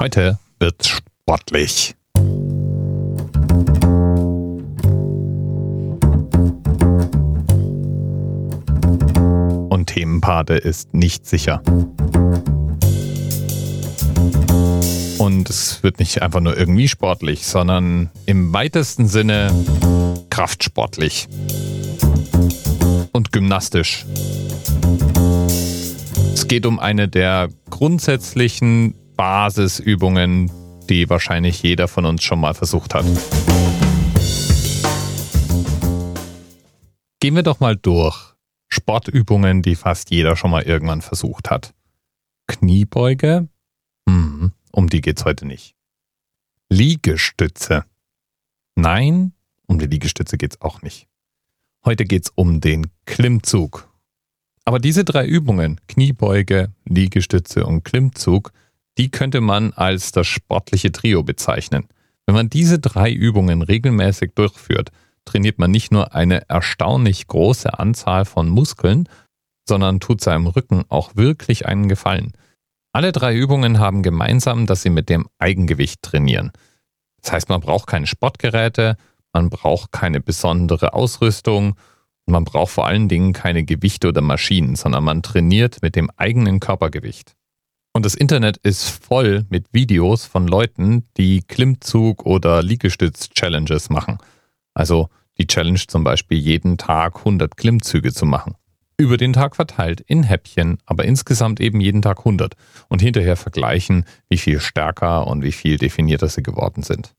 Heute wird sportlich. Und Themenpate ist nicht sicher. Und es wird nicht einfach nur irgendwie sportlich, sondern im weitesten Sinne kraftsportlich und gymnastisch. Es geht um eine der grundsätzlichen Basisübungen, die wahrscheinlich jeder von uns schon mal versucht hat. Gehen wir doch mal durch. Sportübungen, die fast jeder schon mal irgendwann versucht hat. Kniebeuge? Hm, um die geht's heute nicht. Liegestütze? Nein, um die Liegestütze geht's auch nicht. Heute geht's um den Klimmzug. Aber diese drei Übungen, Kniebeuge, Liegestütze und Klimmzug, die könnte man als das sportliche Trio bezeichnen. Wenn man diese drei Übungen regelmäßig durchführt, trainiert man nicht nur eine erstaunlich große Anzahl von Muskeln, sondern tut seinem Rücken auch wirklich einen Gefallen. Alle drei Übungen haben gemeinsam, dass sie mit dem Eigengewicht trainieren. Das heißt, man braucht keine Sportgeräte, man braucht keine besondere Ausrüstung und man braucht vor allen Dingen keine Gewichte oder Maschinen, sondern man trainiert mit dem eigenen Körpergewicht. Und das Internet ist voll mit Videos von Leuten, die Klimmzug- oder Liegestütz-Challenges machen. Also die Challenge zum Beispiel jeden Tag 100 Klimmzüge zu machen. Über den Tag verteilt in Häppchen, aber insgesamt eben jeden Tag 100 und hinterher vergleichen, wie viel stärker und wie viel definierter sie geworden sind.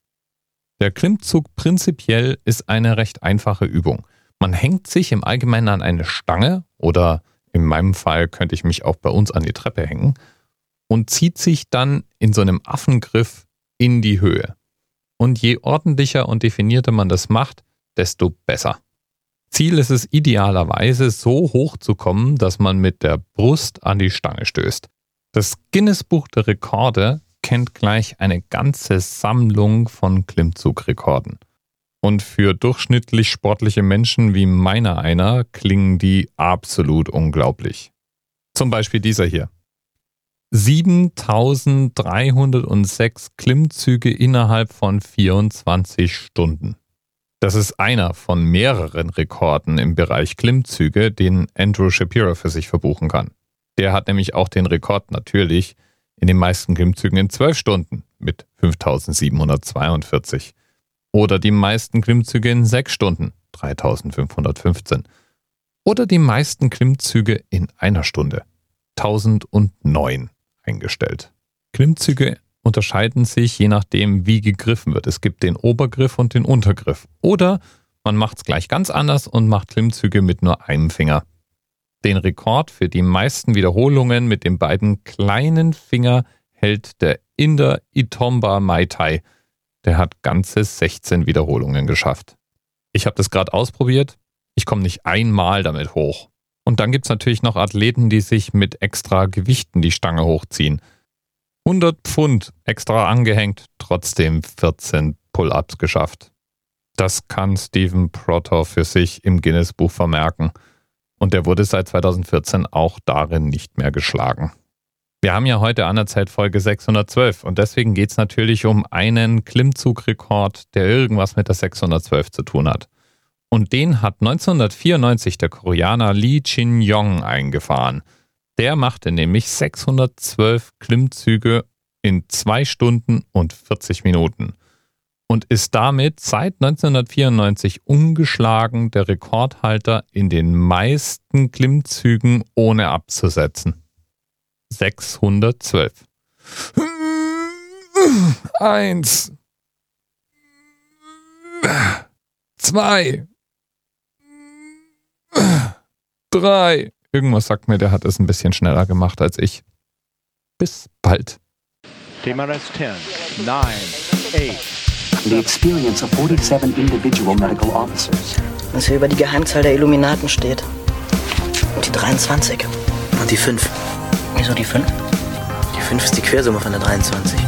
Der Klimmzug prinzipiell ist eine recht einfache Übung. Man hängt sich im Allgemeinen an eine Stange oder in meinem Fall könnte ich mich auch bei uns an die Treppe hängen und zieht sich dann in so einem Affengriff in die Höhe. Und je ordentlicher und definierter man das macht, desto besser. Ziel ist es idealerweise, so hoch zu kommen, dass man mit der Brust an die Stange stößt. Das Guinness Buch der Rekorde kennt gleich eine ganze Sammlung von Klimmzugrekorden. Und für durchschnittlich sportliche Menschen wie meiner einer klingen die absolut unglaublich. Zum Beispiel dieser hier. 7306 Klimmzüge innerhalb von 24 Stunden. Das ist einer von mehreren Rekorden im Bereich Klimmzüge, den Andrew Shapiro für sich verbuchen kann. Der hat nämlich auch den Rekord natürlich in den meisten Klimmzügen in 12 Stunden mit 5742 oder die meisten Klimmzüge in 6 Stunden 3515 oder die meisten Klimmzüge in einer Stunde 1009 eingestellt. Klimmzüge unterscheiden sich je nachdem, wie gegriffen wird. Es gibt den Obergriff und den Untergriff. Oder man macht es gleich ganz anders und macht Klimmzüge mit nur einem Finger. Den Rekord für die meisten Wiederholungen mit den beiden kleinen Finger hält der Inder Itomba Maitai. Der hat ganze 16 Wiederholungen geschafft. Ich habe das gerade ausprobiert. Ich komme nicht einmal damit hoch. Und dann gibt es natürlich noch Athleten, die sich mit extra Gewichten die Stange hochziehen. 100 Pfund extra angehängt, trotzdem 14 Pull-ups geschafft. Das kann Stephen Protor für sich im Guinness-Buch vermerken. Und er wurde seit 2014 auch darin nicht mehr geschlagen. Wir haben ja heute anerzählt Folge 612 und deswegen geht es natürlich um einen Klimmzugrekord, der irgendwas mit der 612 zu tun hat. Und den hat 1994 der Koreaner Lee Chin-yong eingefahren. Der machte nämlich 612 Klimmzüge in 2 Stunden und 40 Minuten und ist damit seit 1994 ungeschlagen der Rekordhalter in den meisten Klimmzügen ohne abzusetzen. 612. Eins. Zwei. Drei. Irgendwas sagt mir, der hat es ein bisschen schneller gemacht als ich. Bis bald. TMRS 10, 9, 8. The experience of 47 individual medical officers. Was hier über die Geheimzahl der Illuminaten steht. Und die 23. Und die 5. Wieso die 5? Die 5 ist die Quersumme von der 23.